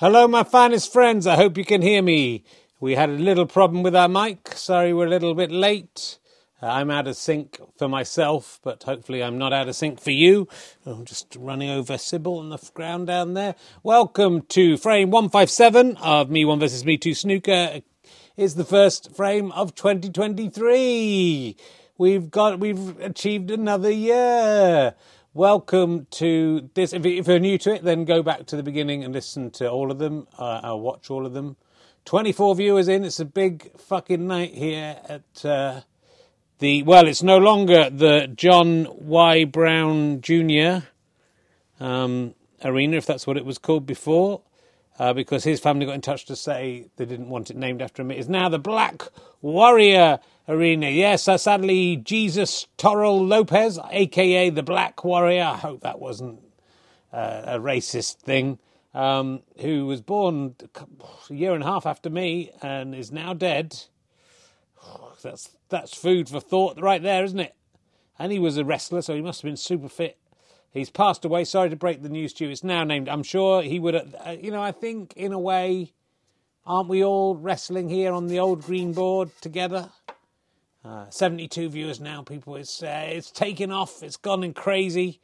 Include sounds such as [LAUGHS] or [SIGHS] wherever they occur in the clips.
Hello, my finest friends. I hope you can hear me. We had a little problem with our mic. Sorry, we're a little bit late. Uh, I'm out of sync for myself, but hopefully I'm not out of sync for you. I'm just running over Sybil on the ground down there. Welcome to frame 157 of Me One versus Me Two Snooker. Is the first frame of 2023. We've got we've achieved another year. Welcome to this. If you're new to it, then go back to the beginning and listen to all of them. Uh, I'll watch all of them. 24 viewers in. It's a big fucking night here at uh, the. Well, it's no longer the John Y. Brown Jr. Um, arena, if that's what it was called before, uh, because his family got in touch to say they didn't want it named after him. It is now the Black Warrior arena. Yes, uh, sadly, Jesus Torrell Lopez, aka the Black Warrior. I hope that wasn't uh, a racist thing. Um, who was born a year and a half after me and is now dead. [SIGHS] That's that's food for thought right there, isn't it? And he was a wrestler, so he must have been super fit. He's passed away. Sorry to break the news to you. It's now named. I'm sure he would. Uh, you know, I think in a way, aren't we all wrestling here on the old green board together? Uh, 72 viewers now, people. It's uh, it's taken off. It's gone in crazy.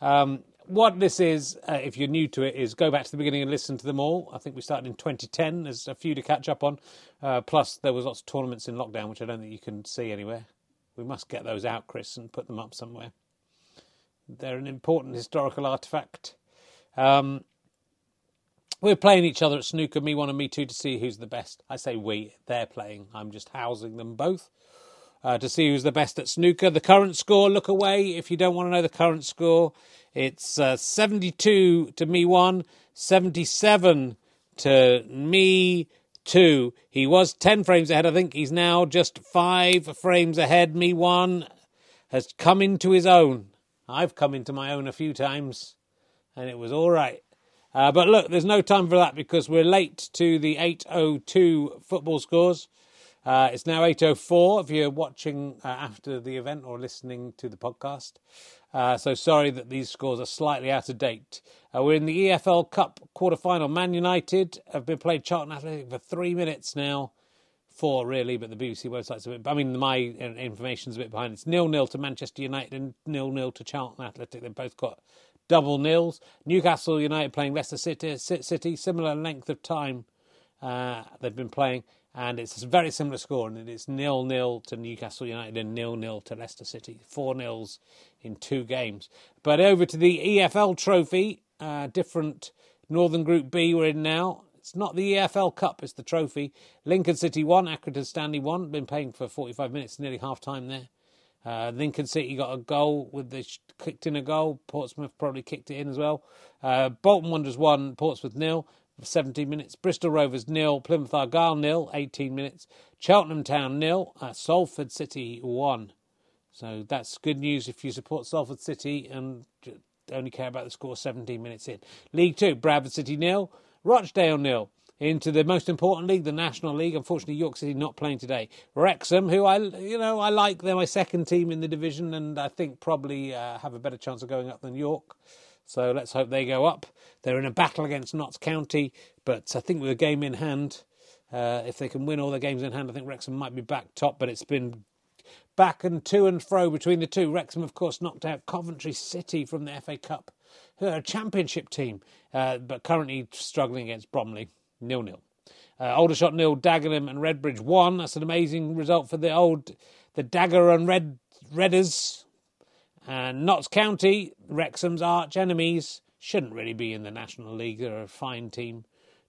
Um, what this is, uh, if you're new to it, is go back to the beginning and listen to them all. I think we started in 2010. There's a few to catch up on. Uh, plus, there was lots of tournaments in lockdown, which I don't think you can see anywhere. We must get those out, Chris, and put them up somewhere. They're an important historical artifact. Um, we're playing each other at snooker, me one and me two, to see who's the best. I say we, they're playing. I'm just housing them both uh, to see who's the best at snooker. The current score, look away if you don't want to know the current score. It's uh, 72 to me one, 77 to me two. He was 10 frames ahead, I think. He's now just five frames ahead. Me one has come into his own. I've come into my own a few times, and it was all right. Uh, but look, there's no time for that because we're late to the 8.02 football scores. Uh, it's now 8.04 if you're watching uh, after the event or listening to the podcast. Uh, so sorry that these scores are slightly out of date. Uh, we're in the EFL Cup quarter-final. Man United have been playing Charlton Athletic for three minutes now. Four, really, but the BBC website's a bit... I mean, my information's a bit behind. It's nil-nil to Manchester United and nil-nil to Charlton Athletic. They've both got double nils. Newcastle United playing Leicester City, City similar length of time uh, they've been playing and it's a very similar score, and it's nil nil to Newcastle United and nil nil to Leicester City, four nils in two games. But over to the EFL Trophy, uh, different Northern Group B we're in now. It's not the EFL Cup, it's the trophy. Lincoln City won, Accrington Stanley won. Been playing for 45 minutes, nearly half time there. Uh, Lincoln City got a goal with the kicked in a goal. Portsmouth probably kicked it in as well. Uh, Bolton Wanderers won, Portsmouth nil. 17 minutes. Bristol Rovers nil, Plymouth Argyle nil, 18 minutes. Cheltenham Town nil, uh, Salford City one. So that's good news if you support Salford City and only care about the score 17 minutes in. League Two, Bradford City nil, Rochdale nil. Into the most important league, the National League. Unfortunately, York City not playing today. Wrexham, who I, you know, I like. They're my second team in the division, and I think probably uh, have a better chance of going up than York. So let's hope they go up. They're in a battle against Notts County, but I think with a game in hand, uh, if they can win all their games in hand, I think Wrexham might be back top. But it's been back and to and fro between the two. Wrexham, of course, knocked out Coventry City from the FA Cup, a championship team, uh, but currently struggling against Bromley, nil nil. Uh, Aldershot nil, Dagenham and Redbridge one. That's an amazing result for the old, the Dagger and Red Redders. And Notts County, Wrexham's arch enemies, shouldn't really be in the National League. They're a fine team.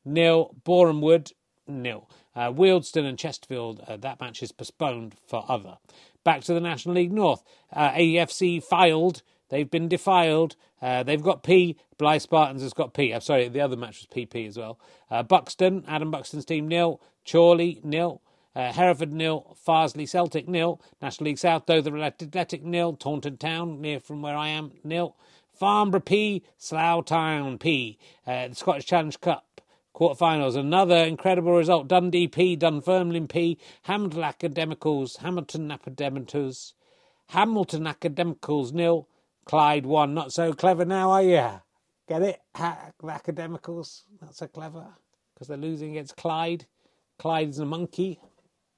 Nil. Boreham Wood, nil. Uh, Wealdstone and Chesterfield, uh, that match is postponed for other. Back to the National League North. Uh, AFC filed. They've been defiled. Uh, they've got P. Blyth Spartans has got P. I'm sorry, the other match was PP as well. Uh, Buxton, Adam Buxton's team nil. Chorley nil. Uh, Hereford nil, Farsley Celtic nil, National League South Dover Athletic nil, Taunton Town near from where I am nil, Farnborough P, Slough Town P, uh, the Scottish Challenge Cup quarterfinals. Another incredible result: Dundee P, Dunfermline P, Hamilton Academicals, Hamilton Academicals, Hamilton Academicals nil, Clyde one. Not so clever now, are you? Get it? Ha- academicals. Not so clever because they're losing against Clyde. Clyde's a monkey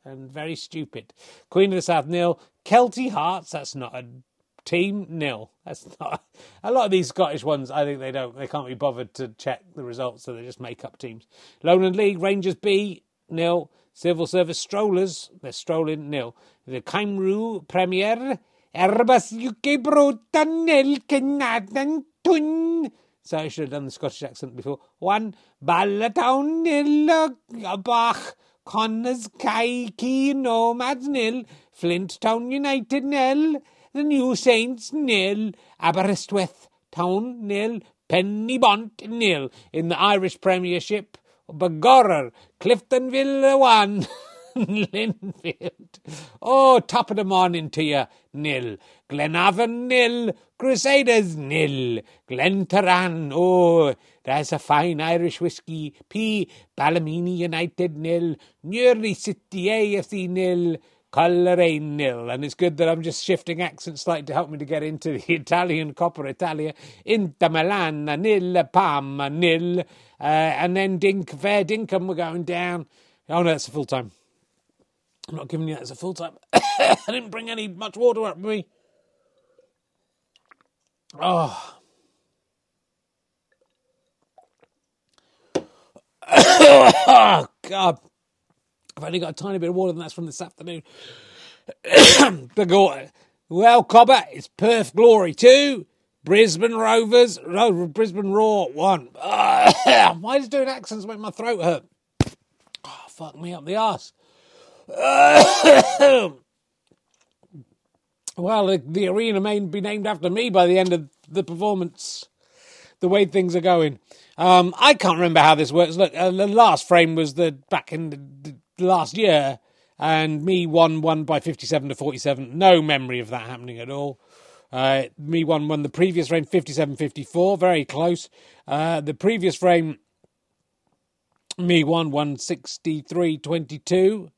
and very stupid. Queen of the South nil. Kelty Hearts. That's not a team nil. That's not a lot of these Scottish ones. I think they don't. They can't be bothered to check the results, so they just make up teams. Lowland League Rangers B nil. Civil Service Strollers. They're strolling nil. The Cymru Premier. UK Broughton nil. Canadan Tun. So I should have done the Scottish accent before. One Bala Town nil. Bach. Connah's Quay Nomads nil. Flint Town United nil. The New Saints nil. Aberystwyth Town nil. Pen-y-bont nil. In the Irish Premiership. Bagorer. Cliftonville one. [LAUGHS] [LAUGHS] Linfield. Oh, top of the morning to you. Nil. Glenavon nil. Crusaders nil. Glentoran. Oh, there's a fine Irish whiskey. P. Ballymena United nil. Newry City AFC nil. Coleraine nil. And it's good that I'm just shifting accents slightly to help me to get into the [LAUGHS] Italian Coppa Italia. Inter Milan nil. Parma nil. Uh, and then Dink, Fair Dinkum, we're going down. Oh no, that's a full time. I'm not giving you that as a full time. [COUGHS] I didn't bring any much water up with me. Oh. oh, [COUGHS] God. I've only got a tiny bit of water, and that's from this afternoon. [COUGHS] the well, Cobber, it's Perth Glory 2, Brisbane Rovers, Ro- Brisbane Roar 1. why does doing accents make my throat hurt? Oh, fuck me up the arse. [COUGHS] well, the, arena may be named after me by the end of the performance, the way things are going. Um, I can't remember how this works. Look, uh, the last frame was the back in the, the last year, and me won one by 57 to 47. No memory of that happening at all. Uh, me won won the previous frame 57 54, very close. Uh, the previous frame, me won 163 22.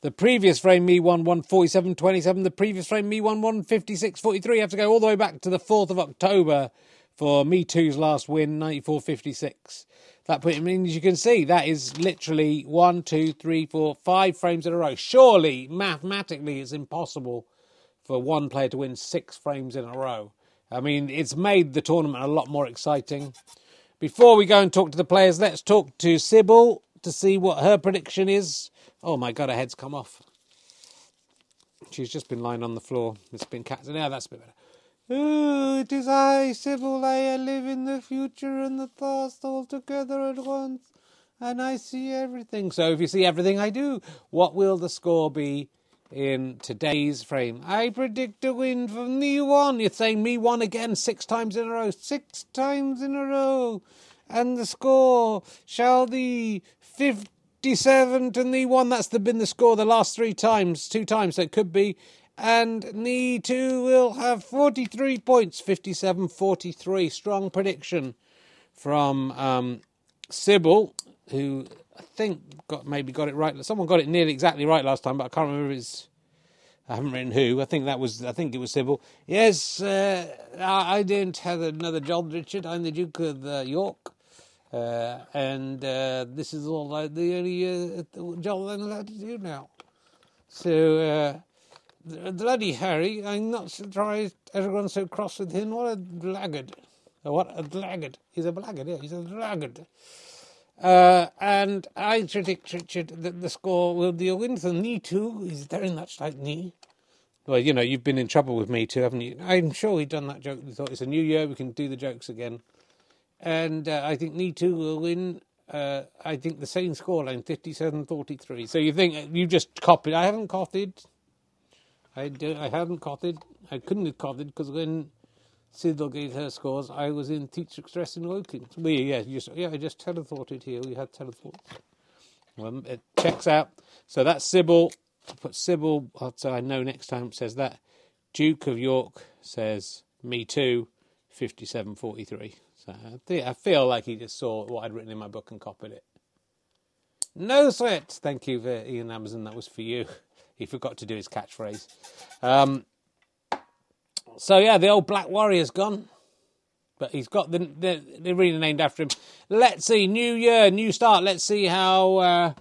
The previous frame, me won 147 27. The previous frame, me won 156 43. I have to go all the way back to the 4th of October for Me Too's last win, 94 56. That means you can see that is literally one, two, three, four, five frames in a row. Surely, mathematically, it's impossible for one player to win six frames in a row. I mean, it's made the tournament a lot more exciting. Before we go and talk to the players, let's talk to Sybil to see what her prediction is Oh my god, her head's come off. She's just been lying on the floor. It's been cats. Now that's a bit better. Oh, it is I, Sybil. I live in the future and the past all together at once, and I see everything. So if you see everything I do, what will the score be in today's frame? I predict a win for me one. You're saying me one again six times in a row. Six times in a row. And the score shall be 50. 57 and the one that's the, been the score the last three times, two times so it could be. And the two will have 43 points, 57 43. Strong prediction from um, Sybil, who I think got maybe got it right. Someone got it nearly exactly right last time, but I can't remember his. I haven't written who. I think that was. I think it was Sybil. Yes, uh, I didn't have another job, Richard. I'm the Duke of uh, York. Uh, and uh, this is all like the only uh, job I'm allowed to do now. So, uh, bloody Harry, I'm not surprised everyone's so cross with him. What a blackguard. What a blackguard. He's a blackguard, yeah, he's a blackguard. Uh, and I predict, Richard, that the score will be a win for me too. He's very much like me. Well, you know, you've been in trouble with me too, haven't you? I'm sure we've done that joke. We thought it's a new year, we can do the jokes again and uh, I think Me Too will win. Uh, I think the same scoreline, 57-43. So you think you just copied? I haven't copied. I I haven't copied. I couldn't have copied because when Sybil gave her scores, I was in Pizza Express in Woking. Well, yeah, just, yeah, I just teleported here. We had teleports. Well, it checks out. So that's Sybil. Put Sybil. So I know next time says that. Duke of York says me too. 57-43. So I feel like he just saw what I'd written in my book and copied it. No sweat. Thank you for Ian Amazon. That was for you. [LAUGHS] He forgot to do his catchphrase. Um, so yeah, the old Black Warrior's gone. but he's got the, the the arena named after him. Let's see, new year, new start. Let's see how uh,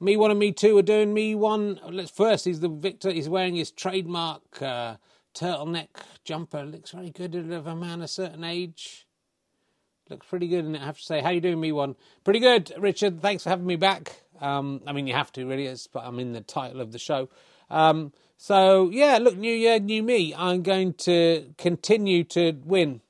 me one and me two are doing. Me one. Let's first. He's the victor. He's wearing his trademark uh, turtleneck jumper. Looks very good of a man a certain age. Looks pretty good, and I have to say, how you doing, me one? Pretty good, Richard. Thanks for having me back. Um, I mean, you have to really, it's, but I'm in the title of the show. Um, so yeah, look, new year, new me. I'm going to continue to win.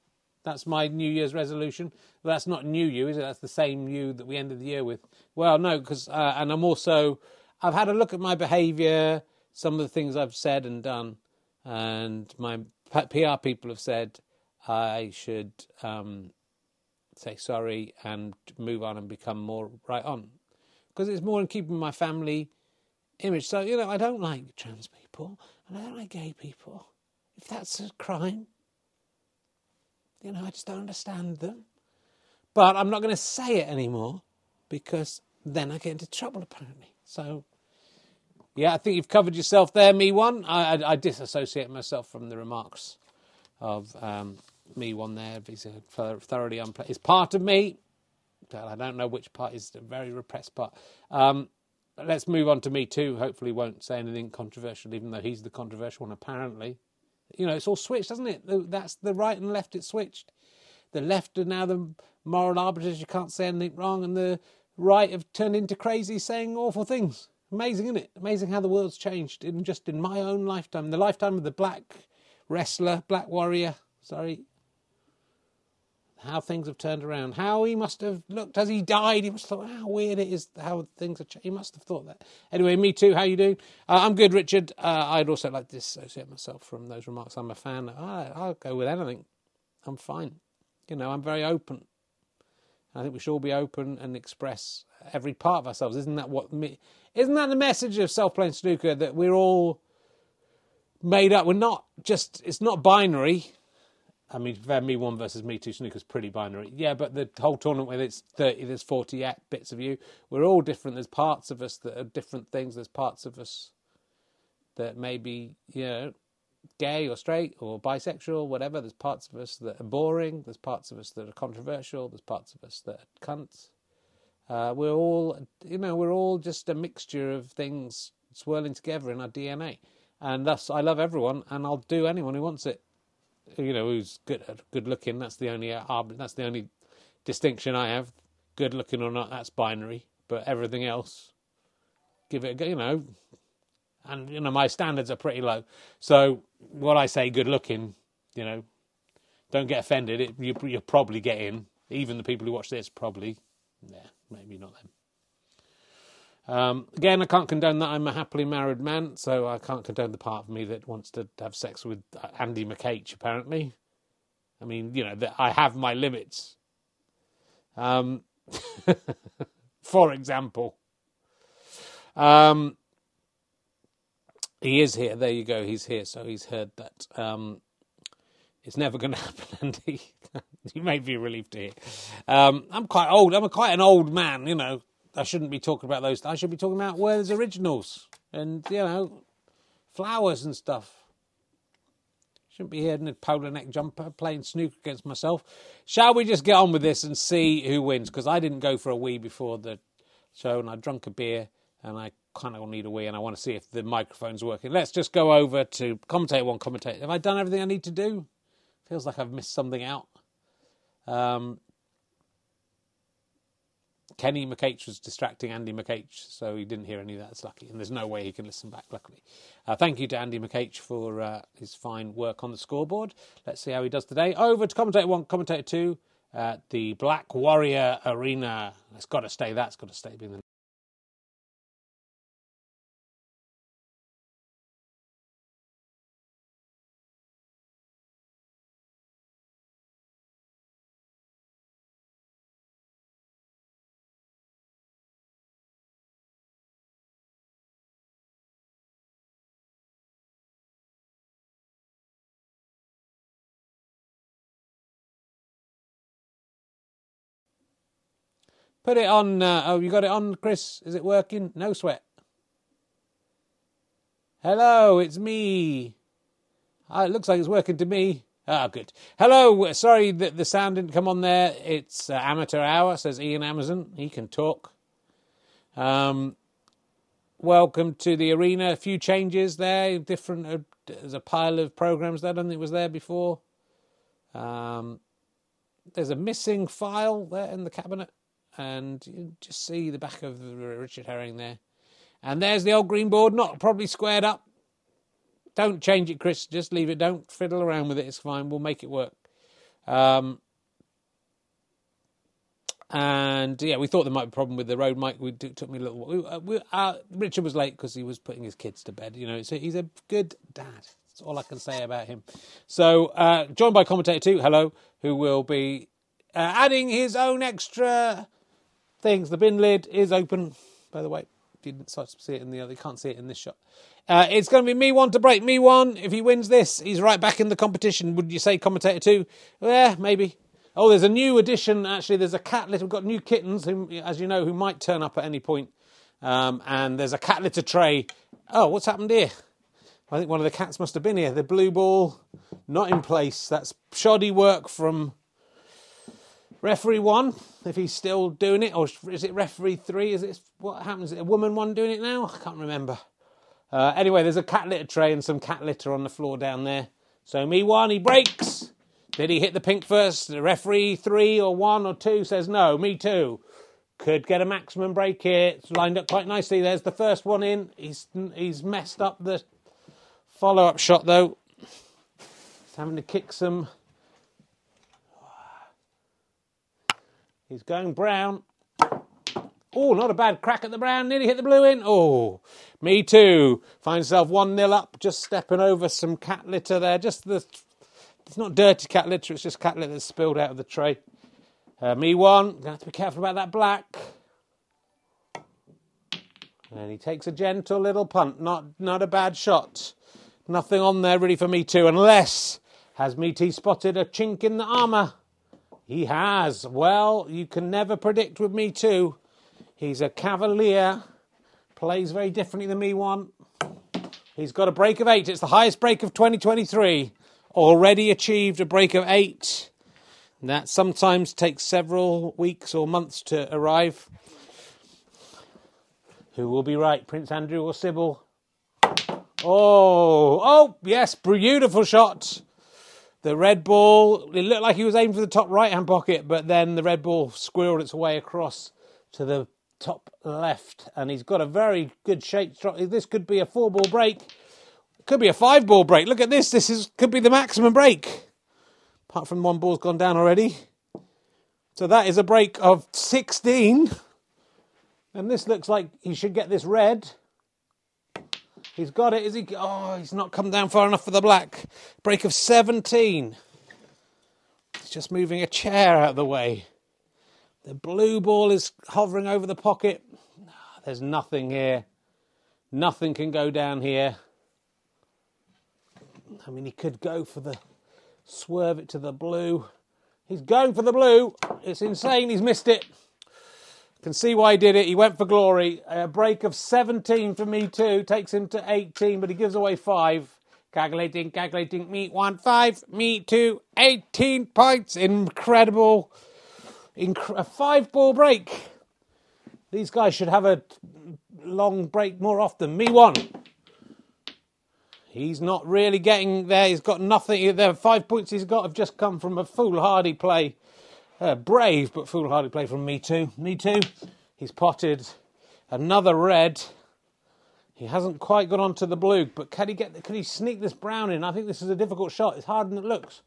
That's my New Year's resolution. Well, that's not new you, is it? That's the same you that we ended the year with. Well, no, because uh, and I'm also I've had a look at my behaviour, some of the things I've said and done, and my PR people have said I should um, say sorry and move on and become more right on. Because it's more in keeping my family image. So, you know, I don't like trans people and I don't like gay people. If that's a crime, you know, I just don't understand them. But I'm not going to say it anymore because then I get into trouble, apparently. So, yeah, I think you've covered yourself there, me one. I, I, I disassociate myself from the remarks of um, me one there. He's a thoroughly unpleasant. It's part of me. I don't know which part is the very repressed part. Um, let's move on to me too. Hopefully, won't say anything controversial, even though he's the controversial one. Apparently, you know, it's all switched, doesn't it? That's the right and left. It's switched. The left are now the moral arbiters. You can't say anything wrong, and the right have turned into crazy, saying awful things. Amazing, isn't it? Amazing how the world's changed in just in my own lifetime, the lifetime of the black wrestler, black warrior. Sorry, how things have turned around. How he must have looked as he died. He must have thought how weird it is how things are. changed. He must have thought that. Anyway, me too. How you doing? Uh, I'm good, Richard. Uh, I'd also like to dissociate myself from those remarks. I'm a fan. I, I'll go with anything. I'm fine. You know, I'm very open. I think we should all be open and express every part of ourselves. Isn't that what? Me, isn't that the message of self-playing snooker that we're all made up? We're not just. It's not binary I mean, me one versus me two snooker's pretty binary. Yeah, but the whole tournament when it's thirty, there's forty bits of you. We're all different. There's parts of us that are different things. There's parts of us that may be, you know, gay or straight or bisexual, whatever. There's parts of us that are boring. There's parts of us that are controversial. There's parts of us that are cunts. Uh, we're all, you know, we're all just a mixture of things swirling together in our DNA. And thus, I love everyone, and I'll do anyone who wants it you know, who's good good looking. That's the only that's the only distinction I have. Good looking or not, that's binary. But everything else, give it a go. You know, and you know my standards are pretty low. So what I say, good looking, you know, don't get offended. It, you, you'll probably get in. Even the people who watch this probably, yeah, maybe not them. Um, again, I can't condone that. I'm a happily married man, so I can't condone the part of me that wants to have sex with Andy McH. Apparently, I mean, you know, that I have my limits. Um, [LAUGHS] for example, um, he is here. There you go. He's here, so he's heard that. Um, it's never going [LAUGHS] to happen, Andy. [LAUGHS] you may be relieved to hear. Um, I'm quite old. I'm quite an old man, you know. I shouldn't be talking about those. I should be talking about where there's originals and you know flowers and stuff. Shouldn't be here in a polo neck jumper playing snooker against myself. Shall we just get on with this and see who wins? Because I didn't go for a wee before the show and I drunk a beer and I kind of need a wee and I want to see if the microphone's working. Let's just go over to commentate one, commentate. Have I done everything I need to do? Feels like I've missed something out. Um, Kenny McH was distracting Andy McH, so he didn't hear any of that. It's lucky, and there's no way he can listen back. Luckily, uh, thank you to Andy McH for uh, his fine work on the scoreboard. Let's see how he does today. Over to commentator one, commentator two, at the Black Warrior Arena. It's got to stay. That's got to stay being the Put it on. Uh, oh, you got it on, Chris? Is it working? No sweat. Hello, it's me. Oh, it looks like it's working to me. Ah, good. Hello. Sorry that the sound didn't come on there. It's uh, amateur hour, says Ian Amazon. He can talk. Um, welcome to the arena. A few changes there. Different. Uh, there's a pile of programs that I don't think was there before. Um, there's a missing file there in the cabinet, and you just see the back of Richard Herring there. And there's the old green board, not probably squared up. Don't change it, Chris. Just leave it. Don't fiddle around with it. It's fine. We'll make it work. Um, and yeah, we thought there might be a problem with the road mic. We took me a little. We, uh, we, uh, Richard was late because he was putting his kids to bed. You know, so he's a good dad. That's all I can say about him. So, uh, joined by commentator two, hello, who will be uh, adding his own extra things. The bin lid is open, by the way. If you didn't see it in the other, you can't see it in this shot. Uh, it's going to be me one to break. Me one. If he wins this, he's right back in the competition. Would you say commentator two? Yeah, maybe. Oh, there's a new addition. Actually, there's a cat litter. We've got new kittens, who, as you know, who might turn up at any point. Um, and there's a cat litter tray. Oh, what's happened here? I think one of the cats must have been here. The blue ball not in place. That's shoddy work from referee one, if he's still doing it, or is it referee three? Is it what happens? Is it a woman one doing it now? I can't remember. Uh, anyway, there's a cat litter tray and some cat litter on the floor down there. So me one, he breaks. Did he hit the pink first? The referee three or one or two says no. Me two. Could get a maximum break here. It's lined up quite nicely. There's the first one in. He's he's messed up the follow up shot though. He's having to kick some. He's going brown. Oh, not a bad crack at the brown. Nearly hit the blue in. Oh, me too. Finds himself 1 0 up, just stepping over some cat litter there. Just the. It's not dirty cat litter, it's just cat litter that's spilled out of the tray. Uh, me one. Gonna have to be careful about that black. And he takes a gentle little punt. Not not a bad shot. Nothing on there really for me too, unless has Meaty spotted a chink in the armour? He has. Well, you can never predict with me too. He's a cavalier, plays very differently than me one. He's got a break of eight. It's the highest break of 2023. Already achieved a break of eight. That sometimes takes several weeks or months to arrive. Who will be right, Prince Andrew or Sybil? Oh, oh, yes, beautiful shot. The red ball, it looked like he was aiming for the top right hand pocket, but then the red ball squirreled its way across to the top left, and he's got a very good shape. This could be a four ball break, could be a five ball break. Look at this. This is could be the maximum break. Apart from one ball's gone down already. So that is a break of 16. And this looks like he should get this red. He's got it. Is he? Oh, he's not come down far enough for the black. Break of 17. He's just moving a chair out of the way. The blue ball is hovering over the pocket. There's nothing here. Nothing can go down here. I mean, he could go for the swerve it to the blue. He's going for the blue. It's insane. He's missed it. Can see why he did it. He went for glory. A break of 17 for me too takes him to 18, but he gives away five. Calculating, calculating. Me one five. Me two. 18 points. Incredible in a five ball break. These guys should have a long break more often. Me one. He's not really getting there. He's got nothing. The five points he's got have just come from a foolhardy play. Uh, brave but foolhardy play from me too. Me too. He's potted another red. He hasn't quite got onto the blue, but can he get? Can he sneak this brown in? I think this is a difficult shot. It's harder than it looks.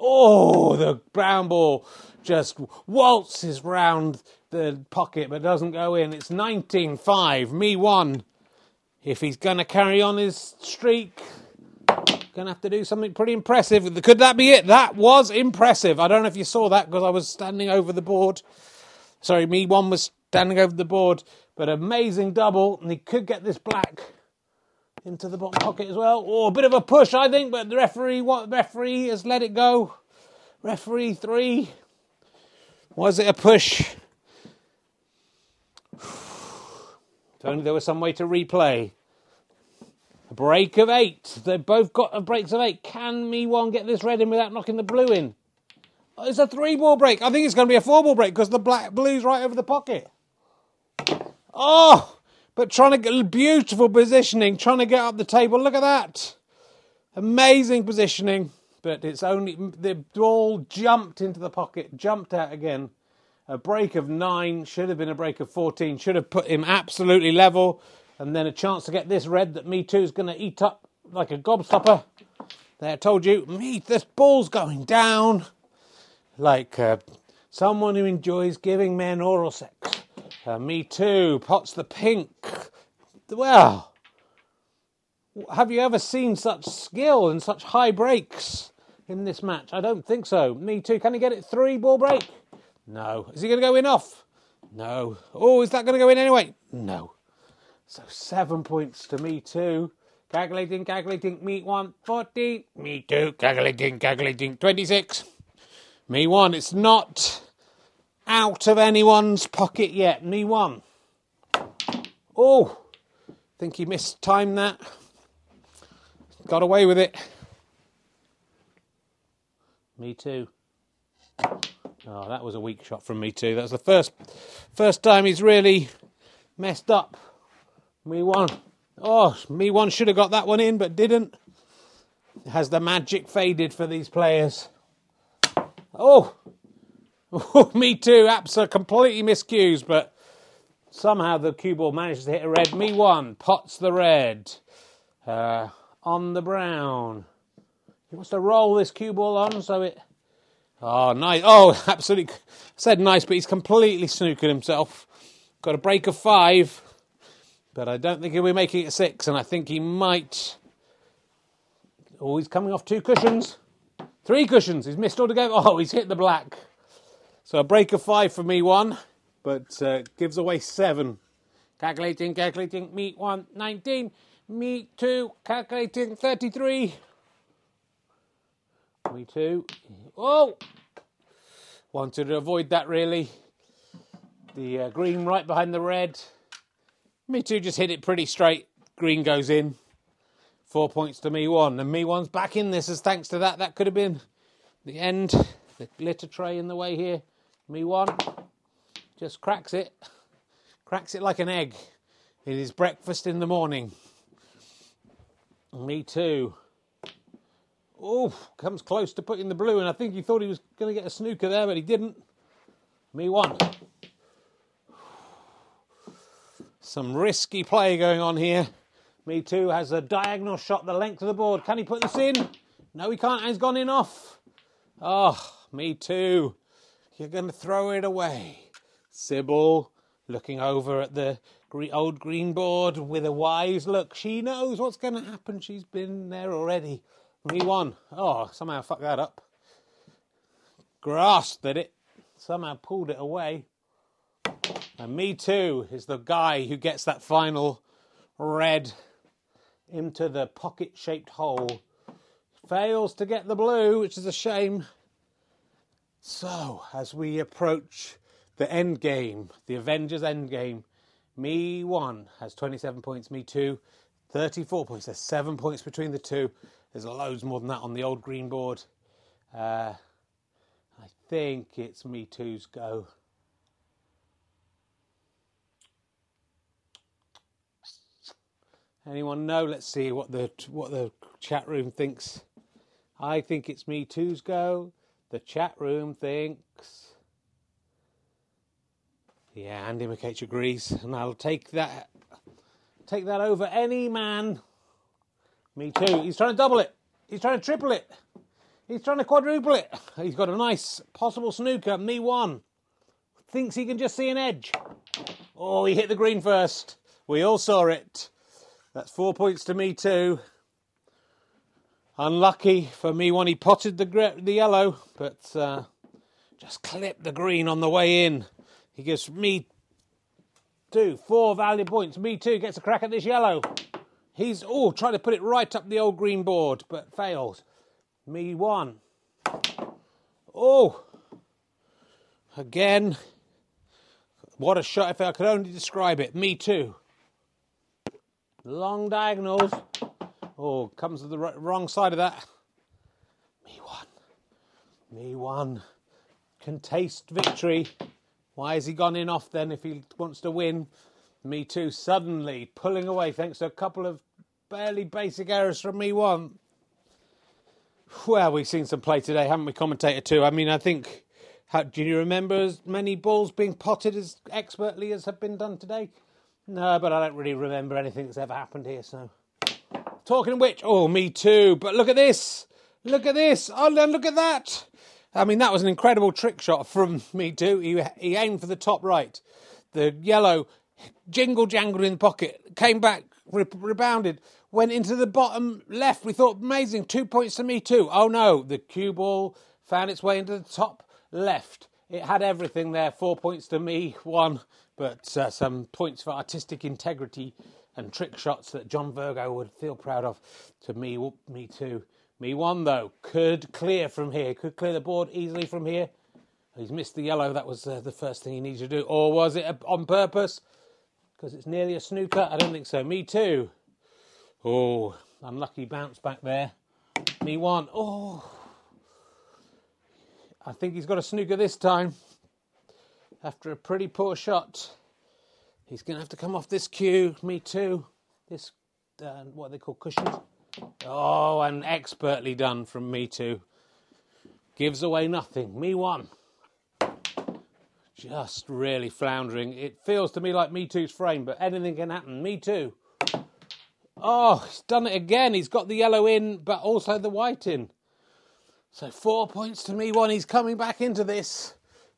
Oh, the brown ball just waltzes round the pocket but doesn't go in. It's 19 5, me one. If he's going to carry on his streak, going to have to do something pretty impressive. Could that be it? That was impressive. I don't know if you saw that because I was standing over the board. Sorry, me one was standing over the board, but amazing double, and he could get this black into the bottom pocket as well. Oh, a bit of a push, I think, but the referee, what referee has let it go. Referee three. Was it a push? [SIGHS] If only there was some way to replay. Break of eight. They've both got breaks of eight. Can me one get this red in without knocking the blue in? It's a three ball break. I think it's going to be a four ball break because the black blue's right over the pocket. Oh, but trying to get beautiful positioning, trying to get up the table. Look at that. Amazing positioning, but it's only the ball jumped into the pocket, jumped out again. A break of nine should have been a break of 14, should have put him absolutely level, and then a chance to get this red that Me Too is going to eat up like a gobstopper. There, I told you, me, this ball's going down like uh, someone who enjoys giving men oral sex. Uh, me too, pots the pink. Well, have you ever seen such skill and such high breaks in this match? I don't think so. Me too. Can he get it three ball break? No. Is he going to go in off? No. Oh, is that going to go in anyway? No. So seven points to me too. Calculating, calculating, me one, 14, me two, calculating, calculating, 26. Me one, it's not out of anyone's pocket yet. Me one. Oh, think he missed time that. Got away with it. Me too. Oh, that was a weak shot from me too. That's the first first time he's really messed up. Me one. Oh, me one should have got that one in, but didn't. Has the magic faded for these players? Oh, [LAUGHS] me too. Absolutely completely miscues, but somehow the cue ball manages to hit a red. Me one. Pots the red. Uh, on the brown. He wants to roll this cue ball on so it. Oh, nice. Oh, [LAUGHS] absolutely. said nice, but he's completely snookered himself. Got a break of five, but I don't think he'll be making it six, and I think he might. Oh, he's coming off two cushions. Three cushions. He's missed altogether. Oh, he's hit the black. So a break of five for me, one, but uh, gives away seven. Calculating, calculating. Me one, 19. Me two, calculating 33. Me too. Oh! Wanted to avoid that really. The uh, green right behind the red. Me too just hit it pretty straight. Green goes in. Four points to me one. And me one's back in this as thanks to that. That could have been the end. The glitter tray in the way here. Me one just cracks it. Cracks it like an egg. It is breakfast in the morning. Me too. Oh, comes close to putting the blue and I think he thought he was going to get a snooker there, but he didn't. Me one. Some risky play going on here. Me too has a diagonal shot the length of the board. Can he put this in? No, he can't. He's gone in off. Oh, me too. You're going to throw it away. Sybil looking over at the old green board with a wise look. She knows what's going to happen. She's been there already. Me one. Oh, somehow fucked that up. Grasped at it. Somehow pulled it away. And me too is the guy who gets that final red into the pocket shaped hole. Fails to get the blue, which is a shame. So, as we approach the end game, the Avengers end game, me one has 27 points, me two 34 points. There's seven points between the two. There's loads more than that on the old green board. Uh, I think it's me two's go. Anyone know? Let's see what the what the chat room thinks. I think it's me two's go. The chat room thinks. Yeah, Andy McCage agrees, and I'll take that take that over any man. Me too. He's trying to double it. He's trying to triple it. He's trying to quadruple it. [LAUGHS] He's got a nice possible snooker. Me one. Thinks he can just see an edge. Oh, he hit the green first. We all saw it. That's four points to me too. Unlucky for me when he potted the the yellow, but uh, just clipped the green on the way in. He gives me two, four value points. Me too gets a crack at this yellow. He's oh trying to put it right up the old green board, but fails. Me one. Oh, again. What a shot! If I could only describe it. Me too. Long diagonals. Oh, comes to the wrong side of that. Me one. Me one. Can taste victory. Why has he gone in off then if he wants to win? Me two suddenly pulling away thanks to a couple of barely basic errors from me one. Well, we've seen some play today, haven't we, commentator two? I mean, I think. How, do you remember as many balls being potted as expertly as have been done today? No, but I don't really remember anything that's ever happened here. So, talking of which, oh, me too. But look at this! Look at this! Oh, look at that! I mean, that was an incredible trick shot from [LAUGHS] me too. He, he aimed for the top right. The yellow jingle jangled in the pocket, came back, re- rebounded, went into the bottom left. We thought, amazing, two points to me too. Oh no, the cue ball found its way into the top left. It had everything there, four points to me, one, but uh, some points for artistic integrity and trick shots that John Virgo would feel proud of. To me, me too. Me one though, could clear from here, could clear the board easily from here. He's missed the yellow, that was uh, the first thing he needed to do. Or was it on purpose? Because it's nearly a snooker? I don't think so. Me too. Oh, unlucky bounce back there. Me one. Oh. I think he's got a snooker this time. After a pretty poor shot. He's going to have to come off this cue. Me too. This, uh, what they call cushions. Oh, and expertly done from me too. Gives away nothing. Me one. Just really floundering. It feels to me like Me Too's frame, but anything can happen. Me too. Oh, he's done it again. He's got the yellow in, but also the white in. So four points to me one. He's coming back into this,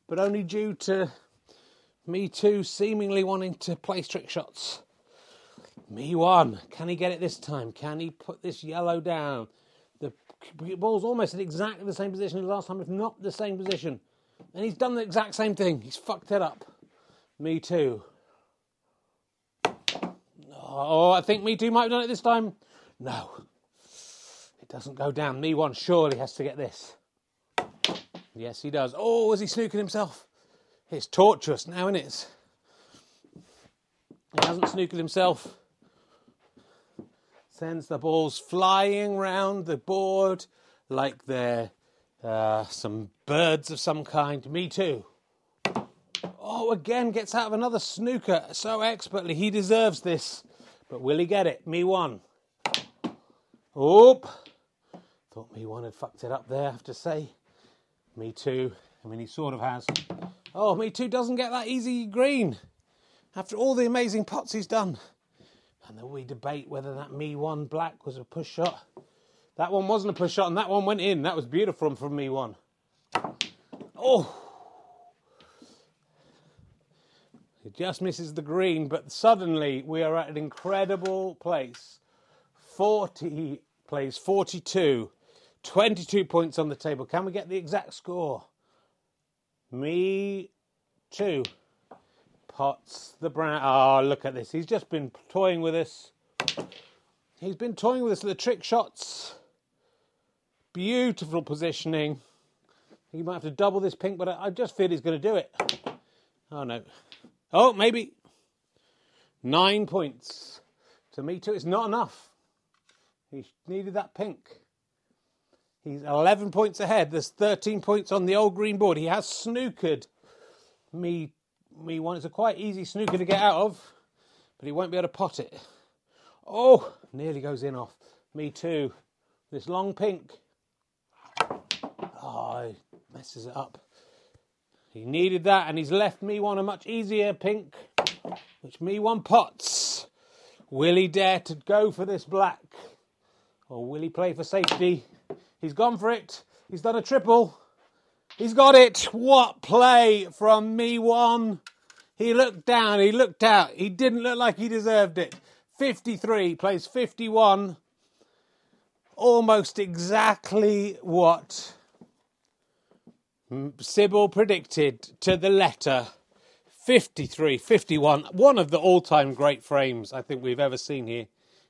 but only due to me too seemingly wanting to play trick shots. Me one. Can he get it this time? Can he put this yellow down? The ball's almost in exactly the same position as last time, if not the same position. And he's done the exact same thing. He's fucked it up. Me too. Oh, I think Me Too might have done it this time. No. Doesn't go down. Me one surely has to get this. Yes, he does. Oh, is he snooking himself? It's torturous now, isn't it? He hasn't snooked himself sends the balls flying round the board like they're uh, some birds of some kind. Me too. Oh, again gets out of another snooker so expertly. He deserves this. But will he get it? Me one. Oop. Thought me one had fucked it up there, I have to say. Me too. I mean, he sort of has. Oh, me too doesn't get that easy green. After all the amazing pots he's done. And then we debate whether that me one black was a push shot. That one wasn't a push shot, and that one went in. That was beautiful from me one. Oh, it just misses the green, but suddenly we are at an incredible place. 40 plays 42, 22 points on the table. Can we get the exact score? Me two. Potts, the brown. Oh, look at this. He's just been toying with us. He's been toying with us. The trick shots. Beautiful positioning. He might have to double this pink, but I just feel he's going to do it. Oh, no. Oh, maybe. Nine points. To me, too, it's not enough. He needed that pink. He's 11 points ahead. There's 13 points on the old green board. He has snookered me me one. It's a quite easy snooker to get out of, but he won't be able to pot it. Oh, nearly goes in off. Me too. This long pink. Ah, oh, messes it up. He needed that, and he's left me one a much easier pink, which me one pots. Will he dare to go for this black? Or will he play for safety? He's gone for it. He's done a triple. He's got it. What play from me one. He looked down, he looked out. He didn't look like he deserved it. 53 plays 51. Almost exactly what Sybil predicted to the letter. 53, 51. One of the all time great frames I think we've ever seen here.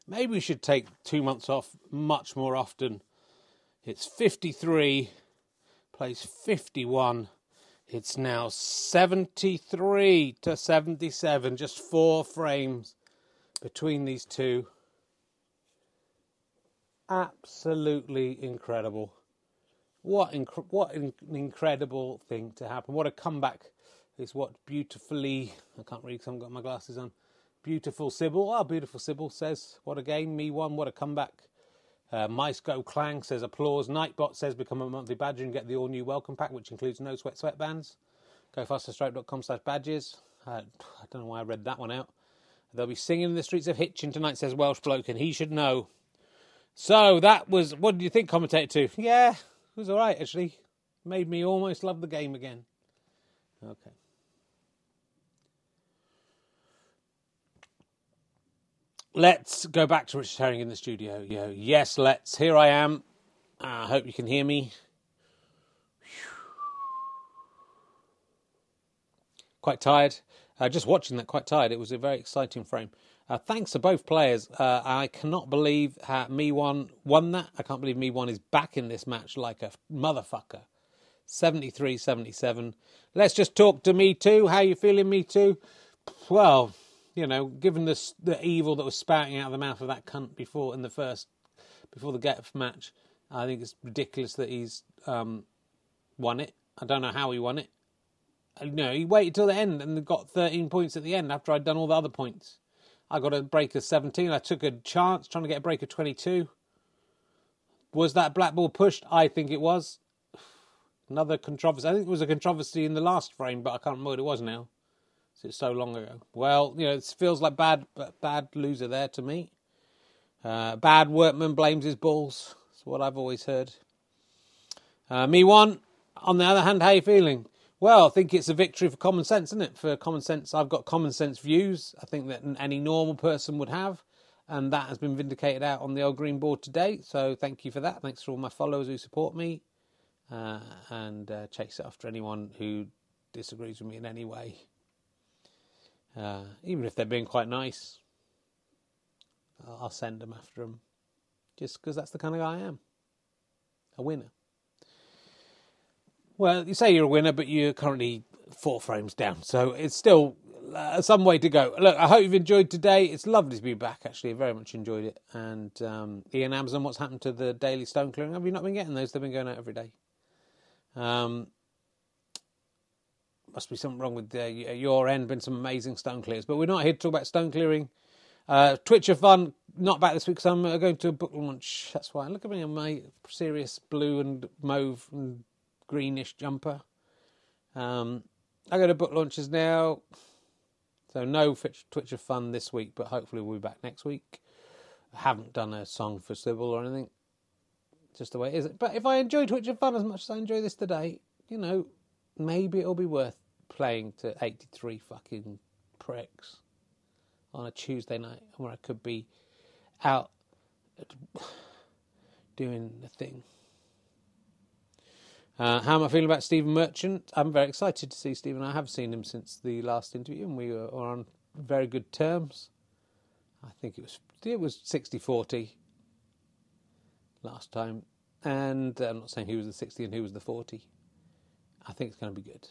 Maybe we should take two months off much more often. It's 53 plays 51. It's now 73 to 77, just four frames between these two. absolutely incredible. What inc- what an incredible thing to happen. What a comeback is what beautifully I can't read because I haven't got my glasses on. Beautiful Sybil, oh beautiful Sybil says, what a game, me one, what a comeback. Uh, Mice Go Clang says applause. Nightbot says become a monthly badger and get the all new welcome pack, which includes no sweat sweatbands. Go fasterstripe.com slash badges. Uh, I don't know why I read that one out. They'll be singing in the streets of Hitchin tonight, says Welsh bloke, and he should know. So that was, what do you think, commentator two? Yeah, it was all right actually. Made me almost love the game again. Okay. Let's go back to Richard Herring in the studio. Yes, let's. Here I am. I uh, hope you can hear me. Quite tired. Uh, just watching that, quite tired. It was a very exciting frame. Uh, thanks to both players. Uh, I cannot believe Me One won that. I can't believe Me One is back in this match like a motherfucker. 73 77. Let's just talk to Me Too. How you feeling, Me Too? Well, you know, given the the evil that was spouting out of the mouth of that cunt before in the first before the get match, I think it's ridiculous that he's um, won it. I don't know how he won it. You know, he waited till the end and got 13 points at the end after I'd done all the other points. I got a break of 17. I took a chance trying to get a break of 22. Was that black ball pushed? I think it was. [SIGHS] Another controversy. I think it was a controversy in the last frame, but I can't remember what it was now. It's so long ago. Well, you know, it feels like bad, bad loser there to me. Uh, bad workman blames his balls. That's what I've always heard. Uh, me one. On the other hand, how are you feeling? Well, I think it's a victory for common sense, isn't it? For common sense, I've got common sense views. I think that any normal person would have, and that has been vindicated out on the old green board today. So thank you for that. Thanks for all my followers who support me, uh, and uh, chase after anyone who disagrees with me in any way. Uh, even if they're being quite nice, I'll send them after them, just because that's the kind of guy I am. A winner. Well, you say you're a winner, but you're currently four frames down, so it's still uh, some way to go. Look, I hope you've enjoyed today. It's lovely to be back. Actually, I very much enjoyed it. And um, Ian Amazon, what's happened to the daily stone clearing? Have you not been getting those? They've been going out every day. Um, must be something wrong with uh, your end. Been some amazing stone clears, but we're not here to talk about stone clearing. Uh, Twitch of Fun, not back this week because I'm uh, going to a book launch. That's why. Look at me in my serious blue and mauve and greenish jumper. Um, I go to book launches now, so no Twitch of Fun this week, but hopefully we'll be back next week. I haven't done a song for Sybil or anything, just the way it is. But if I enjoy Twitch of Fun as much as I enjoy this today, you know, maybe it'll be worth playing to 83 fucking pricks on a Tuesday night where I could be out doing the thing. Uh, how am I feeling about Stephen Merchant? I'm very excited to see Stephen. I have seen him since the last interview, and we were on very good terms. I think it was it was 60-40 last time, and I'm not saying who was the 60 and who was the 40. I think it's going to be good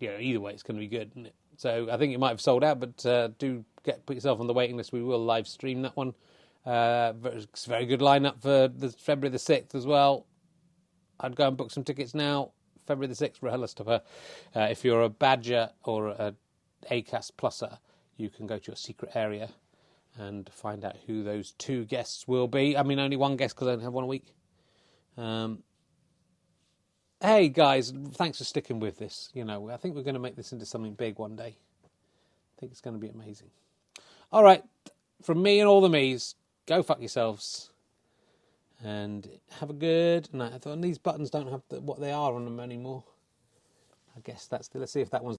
you know, either way, it's going to be good, isn't it? So I think it might have sold out, but uh, do get put yourself on the waiting list. We will live stream that one. Uh, it's a very good lineup for the February the sixth as well. I'd go and book some tickets now. February the sixth, RHLSTP. Uh, if you're a Badger or a Acast Pluser, you can go to your secret area and find out who those two guests will be. I mean, only one guest because I only have one a week. Um, hey guys, thanks for sticking with this. You know, I think we're going to make this into something big one day. I think it's going to be amazing. All right, from me and all the me's, go fuck yourselves and have a good night. Thought these buttons don't have the, what they are on them anymore. I guess that's the, let's see if that one's